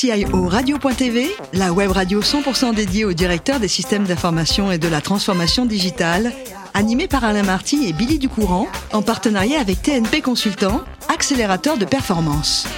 CIO Radio.tv, la web radio 100% dédiée au directeur des systèmes d'information et de la transformation digitale, animée par Alain Marty et Billy Ducourant, en partenariat avec TNP Consultant, accélérateur de performance.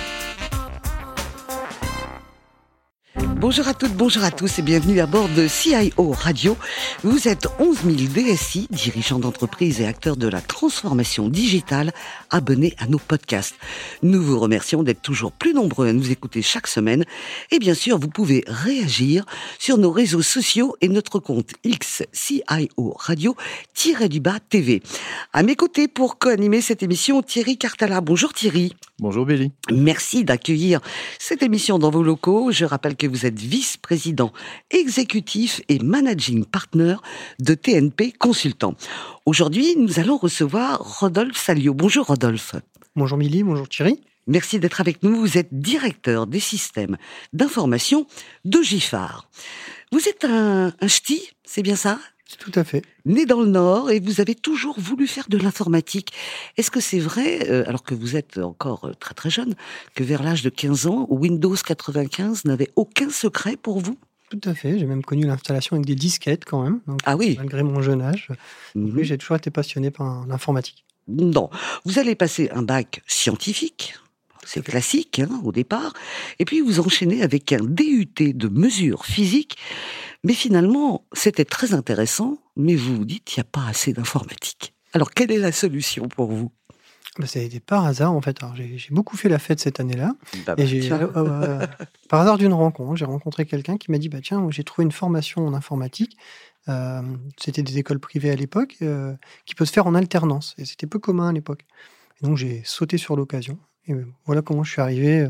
Bonjour à toutes, bonjour à tous et bienvenue à bord de CIO Radio. Vous êtes 11 000 DSI, dirigeants d'entreprise et acteurs de la transformation digitale, abonnés à nos podcasts. Nous vous remercions d'être toujours plus nombreux à nous écouter chaque semaine. Et bien sûr, vous pouvez réagir sur nos réseaux sociaux et notre compte X CIO Radio-du-bas TV. À mes côtés pour co-animer cette émission, Thierry Cartala. Bonjour Thierry. Bonjour Béli. Merci d'accueillir cette émission dans vos locaux. Je rappelle que vous êtes vice-président exécutif et managing partner de TNP Consultant. Aujourd'hui, nous allons recevoir Rodolphe Salio. Bonjour Rodolphe. Bonjour Milly, bonjour Thierry. Merci d'être avec nous. Vous êtes directeur des systèmes d'information de GIFAR. Vous êtes un, un ch'ti, c'est bien ça? Tout à fait. Né dans le Nord et vous avez toujours voulu faire de l'informatique. Est-ce que c'est vrai, euh, alors que vous êtes encore euh, très très jeune, que vers l'âge de 15 ans, Windows 95 n'avait aucun secret pour vous? Tout à fait. J'ai même connu l'installation avec des disquettes quand même. ah oui. Malgré mon jeune âge. Mhm. j'ai toujours été passionné par l'informatique. Non. Vous allez passer un bac scientifique. C'est classique hein, au départ. Et puis vous enchaînez avec un DUT de mesures physiques mais finalement, c'était très intéressant, mais vous vous dites, il n'y a pas assez d'informatique. Alors, quelle est la solution pour vous? Bah, ça a été par hasard en fait. J'ai beaucoup fait la fête cette année-là. Bah, bah, et euh, euh, par hasard d'une rencontre, j'ai rencontré quelqu'un qui m'a dit bah tiens, j'ai trouvé une formation en informatique. Euh, c'était des écoles privées à l'époque qui peut se faire en alternance et c'était peu commun à l'époque. donc j'ai sauté sur l'occasion et voilà comment je suis arrivé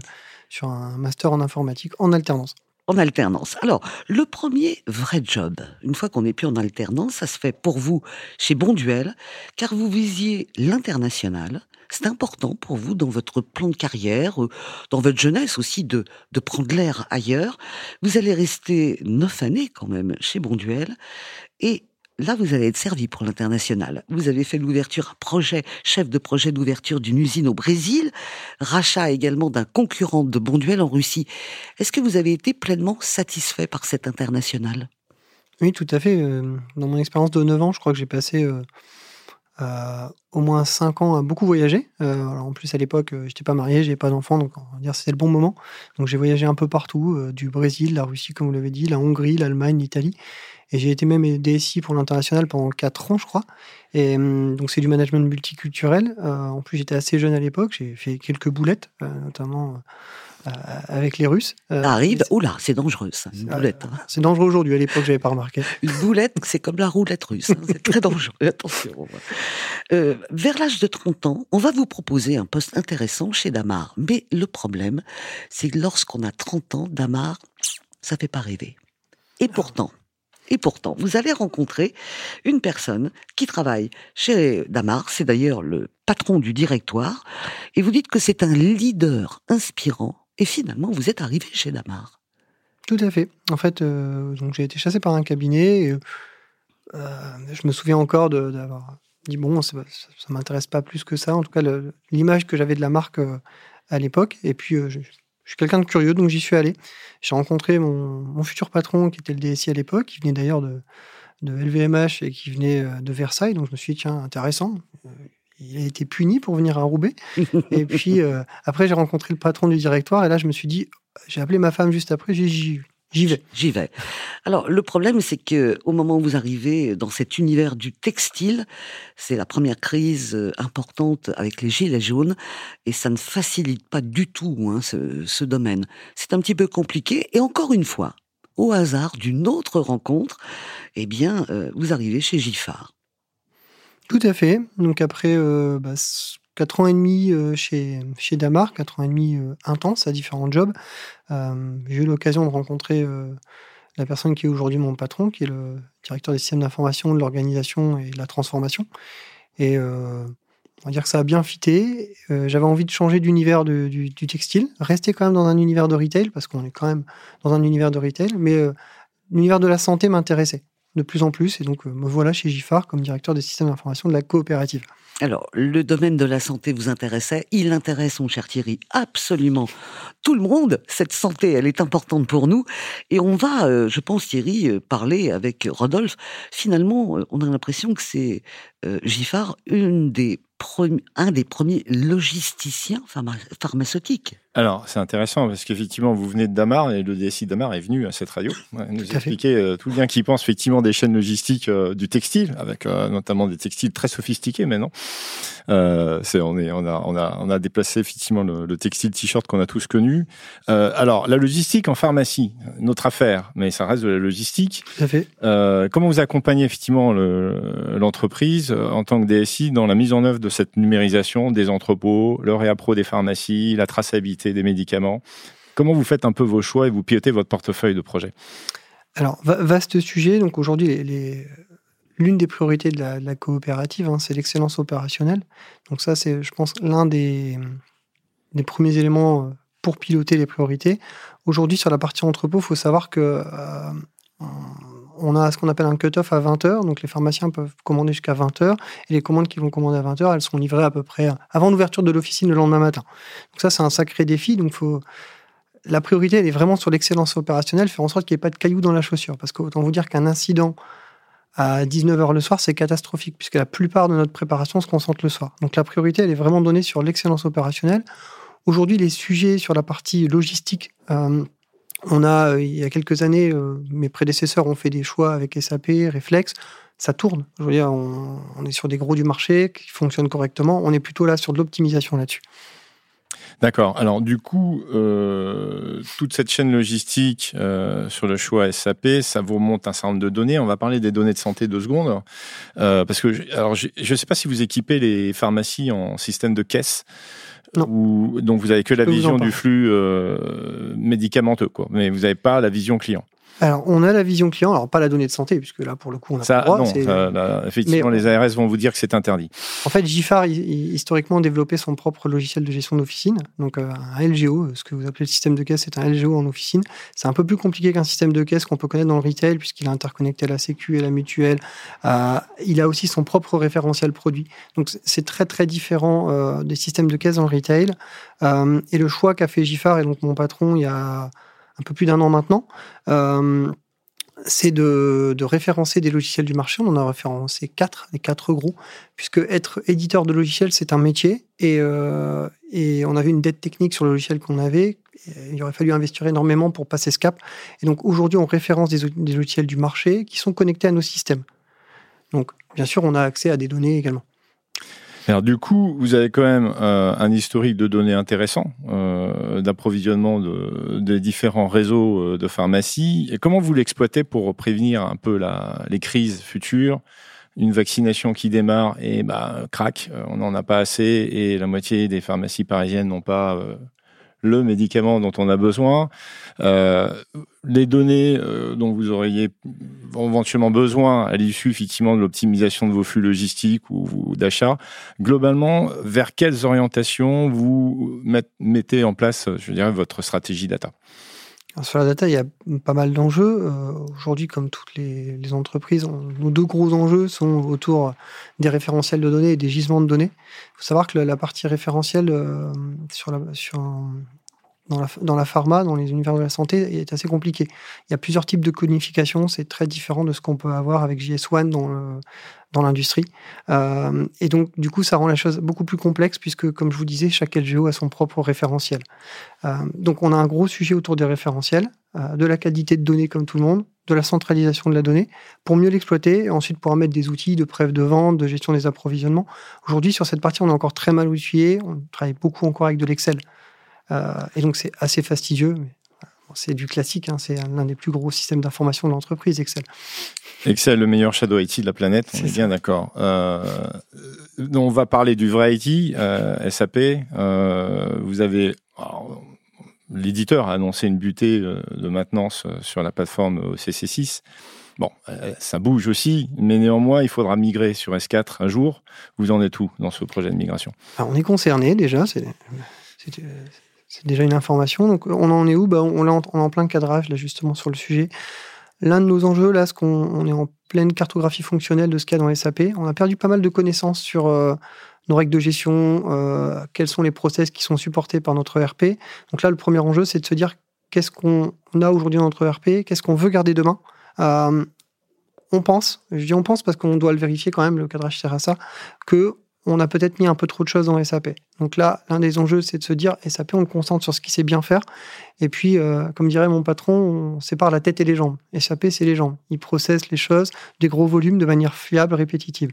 sur un master en informatique en alternance en alternance. Alors, le premier vrai job, une fois qu'on n'est plus en alternance, ça se fait pour vous chez Bonduel, car vous visiez l'international. C'est important pour vous dans votre plan de carrière, euh, dans votre jeunesse aussi, de, de prendre l'air ailleurs. Vous allez rester neuf années quand même chez Bonduel. Et là, vous allez être servi pour l'international. Vous avez fait l'ouverture, projet, chef de projet d'ouverture d'une usine au Brésil, rachat également d'un concurrent de Bonduel en Russie. Est-ce que vous avez été pleinement satisfait par cet international? Oui, tout à fait. Euh, dans mon expérience de 9 ans, je crois que j'ai passé euh, euh, au moins 5 ans à beaucoup voyager. en plus, à l'époque, je n'étais pas marié, n'avais pas d'enfant, donc on va dire c'était le bon moment. Donc j'ai voyagé un peu partout, du Brésil, la Russie, comme vous l'avez dit, la Hongrie, l'Allemagne, l'Italie. Et j'ai été même DSI pour l'international pendant 4 ans, je crois. Et hum, donc, c'est du management multiculturel. Euh, en plus, j'étais assez jeune à l'époque. J'ai fait quelques boulettes, euh, notamment euh, avec les Russes. Arrive, oula, c'est dangereux, ça, une boulette. Hein. C'est dangereux aujourd'hui. À l'époque, j'avais pas remarqué. Une boulette, c'est comme la roulette russe. Hein, c'est très dangereux. Attention. vers l'âge de 30 ans, on va vous proposer un poste intéressant chez Damar. Mais le problème, c'est que lorsqu'on a 30 ans, Damar, ça fait pas rêver. Et pourtant, et pourtant, vous allez rencontrer une personne qui travaille chez Damar, c'est d'ailleurs le patron du directoire, et vous dites que c'est un leader inspirant, et finalement, vous êtes arrivé chez Damar. Tout à fait. En fait, euh, j'ai été chassé par un cabinet. Et, euh, je me souviens encore d'avoir dit bon, ça, ça m'intéresse pas plus que ça. En tout cas, l'image que j'avais de la marque euh, à l'époque. Et puis, je suis quelqu'un de curieux, donc j'y suis allé. J'ai rencontré mon, futur patron, qui était le DSI à l'époque, qui venait d'ailleurs de, LVMH et qui venait euh, de Versailles. Donc je me suis dit, tiens, intéressant. Euh, il a été puni pour venir à Roubaix. et puis euh, après, j'ai rencontré le patron du directoire. Et là, je me suis dit, j'ai appelé ma femme juste après, j'ai dit, J'y vais. J'y vais. Alors le problème, c'est que au moment où vous arrivez dans cet univers du textile, c'est la première crise euh, importante avec les gilets jaunes, et ça ne facilite pas du tout hein, ce, domaine. C'est un petit peu compliqué, et encore une fois, au hasard d'une autre rencontre, eh bien, euh, vous arrivez chez Giffard. Tout à fait. Donc après euh, bah, 4 ans et demi euh, chez, chez Damar, 4 ans et demi euh, intense à différents jobs. Euh, j'ai eu l'occasion de rencontrer la personne qui est aujourd'hui mon patron, qui est le directeur des systèmes d'information, de l'organisation et de la transformation. Et on va dire que ça a bien fité. J'avais envie de changer d'univers du, textile, rester quand même dans un univers de retail, parce qu'on est quand même dans un univers de retail, mais l'univers de la santé m'intéressait de plus en plus. Et donc, me voilà chez Giffard comme directeur des systèmes d'information de la coopérative. Alors, le domaine de la santé vous intéressait, il intéresse, mon cher Thierry, absolument tout le monde. Cette santé, elle est importante pour nous. Et on va, euh, je pense, Thierry, euh, parler avec Rodolphe. Finalement, euh, on a l'impression que c'est Giffard, une des un des premiers logisticiens pharmaceutiques. Alors, c'est intéressant parce qu'effectivement, vous venez de Damar et le DSI Damar est venu à cette radio nous expliquer euh, tout le bien qu'il pense effectivement des chaînes logistiques euh, du textile, avec euh, notamment des textiles très sophistiqués maintenant. c'est, on, est, on, a, on, a, on a déplacé effectivement le, textile t-shirt qu'on a tous connu. alors, la logistique en pharmacie, notre affaire, mais ça reste de la logistique. Tout à fait. comment vous accompagnez effectivement l'entreprise en tant que DSI dans la mise en œuvre de cette numérisation des entrepôts, le réappro des pharmacies, la traçabilité des médicaments. Comment vous faites un peu vos choix et vous pilotez votre portefeuille de projets? Alors, vaste sujet. Donc aujourd'hui, l'une des priorités de la, coopérative, hein, c'est l'excellence opérationnelle. Donc ça, c'est, je pense, l'un des, des, premiers éléments euh, pour piloter les priorités. Aujourd'hui, sur la partie entrepôt, il faut savoir que euh, on a ce qu'on appelle un cut-off à 20 heures. Donc les pharmaciens peuvent commander jusqu'à 20 heures. Et les commandes qui vont commander à 20 heures, elles sont livrées à peu près avant l'ouverture de l'officine le lendemain matin. Donc ça, c'est un sacré défi. Donc faut... la priorité, elle est vraiment sur l'excellence opérationnelle, faire en sorte qu'il n'y ait pas de cailloux dans la chaussure. Parce qu'autant vous dire qu'un incident à 19h le soir, c'est catastrophique, puisque la plupart de notre préparation se concentre le soir. Donc la priorité, elle est vraiment donnée sur l'excellence opérationnelle. Aujourd'hui, les sujets sur la partie logistique, euh, on a, euh, il y a quelques années, euh, mes prédécesseurs ont fait des choix avec SAP, Reflex. Ça tourne. Je on, est sur des gros du marché qui fonctionnent correctement. On est plutôt là sur de l'optimisation là-dessus. D'accord. Alors du coup, euh, toute cette chaîne logistique sur le choix SAP, ça vous remonte un certain nombre de données. On va parler des données de santé deux secondes, parce que je ne sais pas si vous équipez les pharmacies en système de caisse. Non. donc vous avez que la vision du flux euh, médicamenteux, quoi. Mais vous n'avez pas la vision client. Alors, on a la vision client, alors pas la donnée de santé, puisque là, pour le coup, on a ça, pas le droit. effectivement, les ARS vont vous dire que c'est interdit. En fait, Giffard, historiquement, développé son propre logiciel de gestion d'officine, donc euh, un LGO, ce que vous appelez le système de caisse, c'est un LGO en officine. C'est un peu plus compliqué qu'un système de caisse qu'on peut connaître dans le retail, puisqu'il est interconnecté à la Sécu et la mutuelle. Euh, il a aussi son propre référentiel produit. Donc, c'est très, très différent euh, des systèmes de caisse dans le retail. et le choix qu'a fait Giffard, et donc mon patron, il y a un peu plus d'un an maintenant, euh, c'est de, référencer des logiciels du marché. On en a référencé quatre, les quatre gros, puisque être éditeur de logiciels, c'est un métier. Et, euh, on avait une dette technique sur le logiciel qu'on avait. Il aurait fallu investir énormément pour passer ce cap. Et donc aujourd'hui, on référence des logiciels du marché qui sont connectés à nos systèmes. Donc, bien sûr, on a accès à des données également. Alors du coup, vous avez quand même euh, un historique de données intéressant euh, d'approvisionnement de, des différents réseaux euh, de pharmacie. Et comment vous l'exploitez pour prévenir un peu la, les crises futures? Une vaccination qui démarre et bah crac, on n'en a pas assez et la moitié des pharmacies parisiennes n'ont pas le médicament dont on a besoin, euh, les données euh, dont vous auriez éventuellement besoin à l'issue effectivement de l'optimisation de vos flux logistiques ou, d'achat. Globalement, vers quelles orientations vous mettez en place, je dirais, votre stratégie data? Sur la data, il y a pas mal d'enjeux. Euh, aujourd'hui, comme toutes les, entreprises, nos deux gros enjeux sont autour des référentiels de données et des gisements de données. Il faut savoir que la, partie référentielle sur, la, sur, dans la, pharma, dans les univers de la santé, est assez compliqué. Il y a plusieurs types de codification, c'est très différent de ce qu'on peut avoir avec JS1 dans dans l'industrie. Euh, et donc, du coup, ça rend la chose beaucoup plus complexe puisque, comme je vous disais, chaque LGO a son propre référentiel. Euh, donc, on a un gros sujet autour des référentiels, euh, de la qualité de données comme tout le monde, de la centralisation de la donnée, pour mieux l'exploiter et ensuite pouvoir mettre des outils de preuve de vente, de gestion des approvisionnements. Aujourd'hui, sur cette partie, on est encore très mal outillé. On travaille beaucoup encore avec de l'Excel. Euh, et donc, c'est assez fastidieux. Mais c'est du classique, hein, c'est l'un des plus gros systèmes d'information de l'entreprise, Excel. Excel, le meilleur shadow IT de la planète, on est, bien d'accord. Euh, on va parler du vrai IT, euh, SAP. vous avez, l'éditeur a annoncé une butée de maintenance sur la plateforme CC6. Bon, ça bouge aussi, mais néanmoins, il faudra migrer sur S4 un jour. Vous en êtes où dans ce projet de migration? On est concerné déjà, c'est c'est déjà une information. Donc, on en est où? Bah, on, est en, plein cadrage, là, justement, sur le sujet. L'un de nos enjeux, là, c'est qu'on est en pleine cartographie fonctionnelle de ce qu'il y a dans SAP. On a perdu pas mal de connaissances sur, euh, nos règles de gestion, quels sont les process qui sont supportés par notre ERP. Donc là, le premier enjeu, c'est de se dire qu'est-ce qu'on a aujourd'hui dans notre ERP, qu'est-ce qu'on veut garder demain. on pense, je dis on pense parce qu'on doit le vérifier quand même, le cadrage sert à ça, que on a peut-être mis un peu trop de choses dans SAP. Donc là, l'un des enjeux, c'est de se dire, SAP, on le concentre sur ce qu'il sait bien faire. Et puis, euh, comme dirait mon patron, on sépare la tête et les jambes. SAP, c'est les jambes. Il processe les choses, des gros volumes, de manière fiable, répétitive.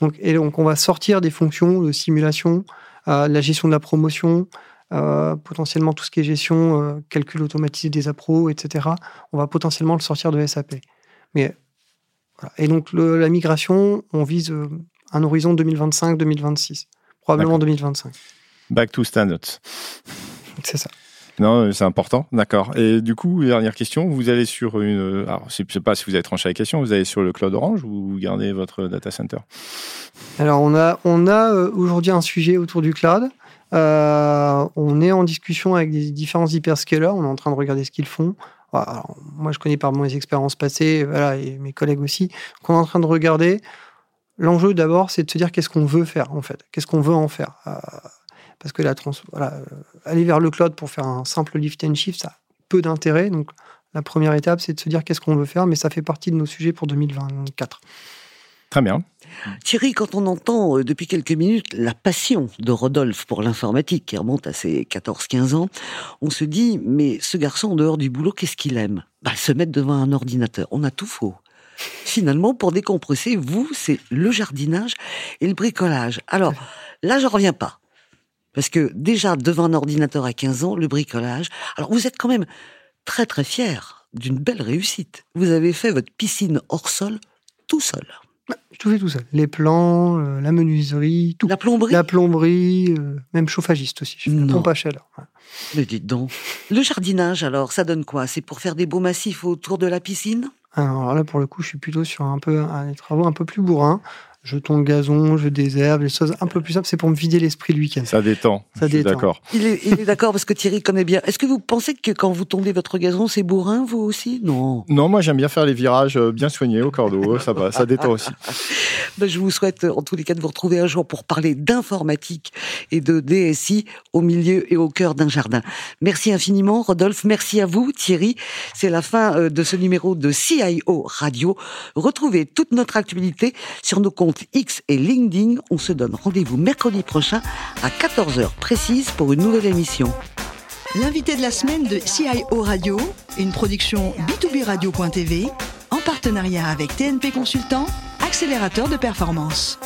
Donc, et donc, on va sortir des fonctions de simulation, euh, la gestion de la promotion, euh, potentiellement tout ce qui est gestion, calcul automatisé des appros, etc. On va potentiellement le sortir de SAP. Mais. Et donc, la migration, on vise un horizon 2025-2026, probablement 2025. Back to standards. C'est ça. Non, c'est important, d'accord. Et du coup, dernière question, vous allez sur une... Alors, je ne sais pas si vous avez tranché la question, vous allez sur le cloud Orange ou vous gardez votre data center? Alors, on a, on a euh, aujourd'hui un sujet autour du cloud. Euh, on est en discussion avec des différents hyperscalers, on est en train de regarder ce qu'ils font. moi, je connais par mes expériences passées, voilà, et mes collègues aussi. Donc, on est en train de regarder. L'enjeu d'abord, c'est de se dire qu'est-ce qu'on veut faire en fait, qu'est-ce qu'on veut en faire. Euh, parce que la trans voilà, euh, aller vers le cloud pour faire un simple lift and shift, ça a peu d'intérêt. Donc la première étape, c'est de se dire qu'est-ce qu'on veut faire, mais ça fait partie de nos sujets pour 2024. Très bien. Thierry, quand on entend euh, depuis quelques minutes la passion de Rodolphe pour l'informatique, qui remonte à ses 14-15 ans, on se dit, mais ce garçon, en dehors du boulot, qu'est-ce qu'il aime? Bah, Se mettre devant un ordinateur. On a tout faux. Finalement, pour décompresser, vous, c'est le jardinage et le bricolage. Alors, là, je reviens pas. Parce que déjà, devant un ordinateur à 15 ans, le bricolage. Alors, vous êtes quand même très, très fier d'une belle réussite. Vous avez fait votre piscine hors sol tout seul. Je tout fais tout seul. Les plans, euh, la menuiserie, tout. La plomberie La plomberie, euh, même chauffagiste aussi. Je fais pompe à chaleur. Mais dites donc. Le jardinage, alors, ça donne quoi? C'est pour faire des beaux massifs autour de la piscine? Alors là, pour le coup, je suis plutôt sur un peu des travaux un peu plus bourrins je tombe le gazon, je désherbe, les choses un peu plus simples, c'est pour me vider l'esprit le week-end. Ça détend. Ça détend. D'accord. Il est, il est d'accord parce que Thierry connaît bien. Est-ce que vous pensez que quand vous tondez votre gazon, c'est bourrin, vous aussi? Non. Non, moi j'aime bien faire les virages euh, bien soignés au cordeau. ça va, ça détend aussi. Ben, je vous souhaite en tous les cas de vous retrouver un jour pour parler d'informatique et de DSI au milieu et au cœur d'un jardin. Merci infiniment, Rodolphe. Merci à vous, Thierry. C'est la fin euh, de ce numéro de CIO Radio. Retrouvez toute notre actualité sur nos comptes X et LinkedIn. On se donne rendez-vous mercredi prochain à 14h précise pour une nouvelle émission. L'invité de la semaine de CIO Radio, une production B2B Radio.tv en partenariat avec TNP Consultant, accélérateur de performance.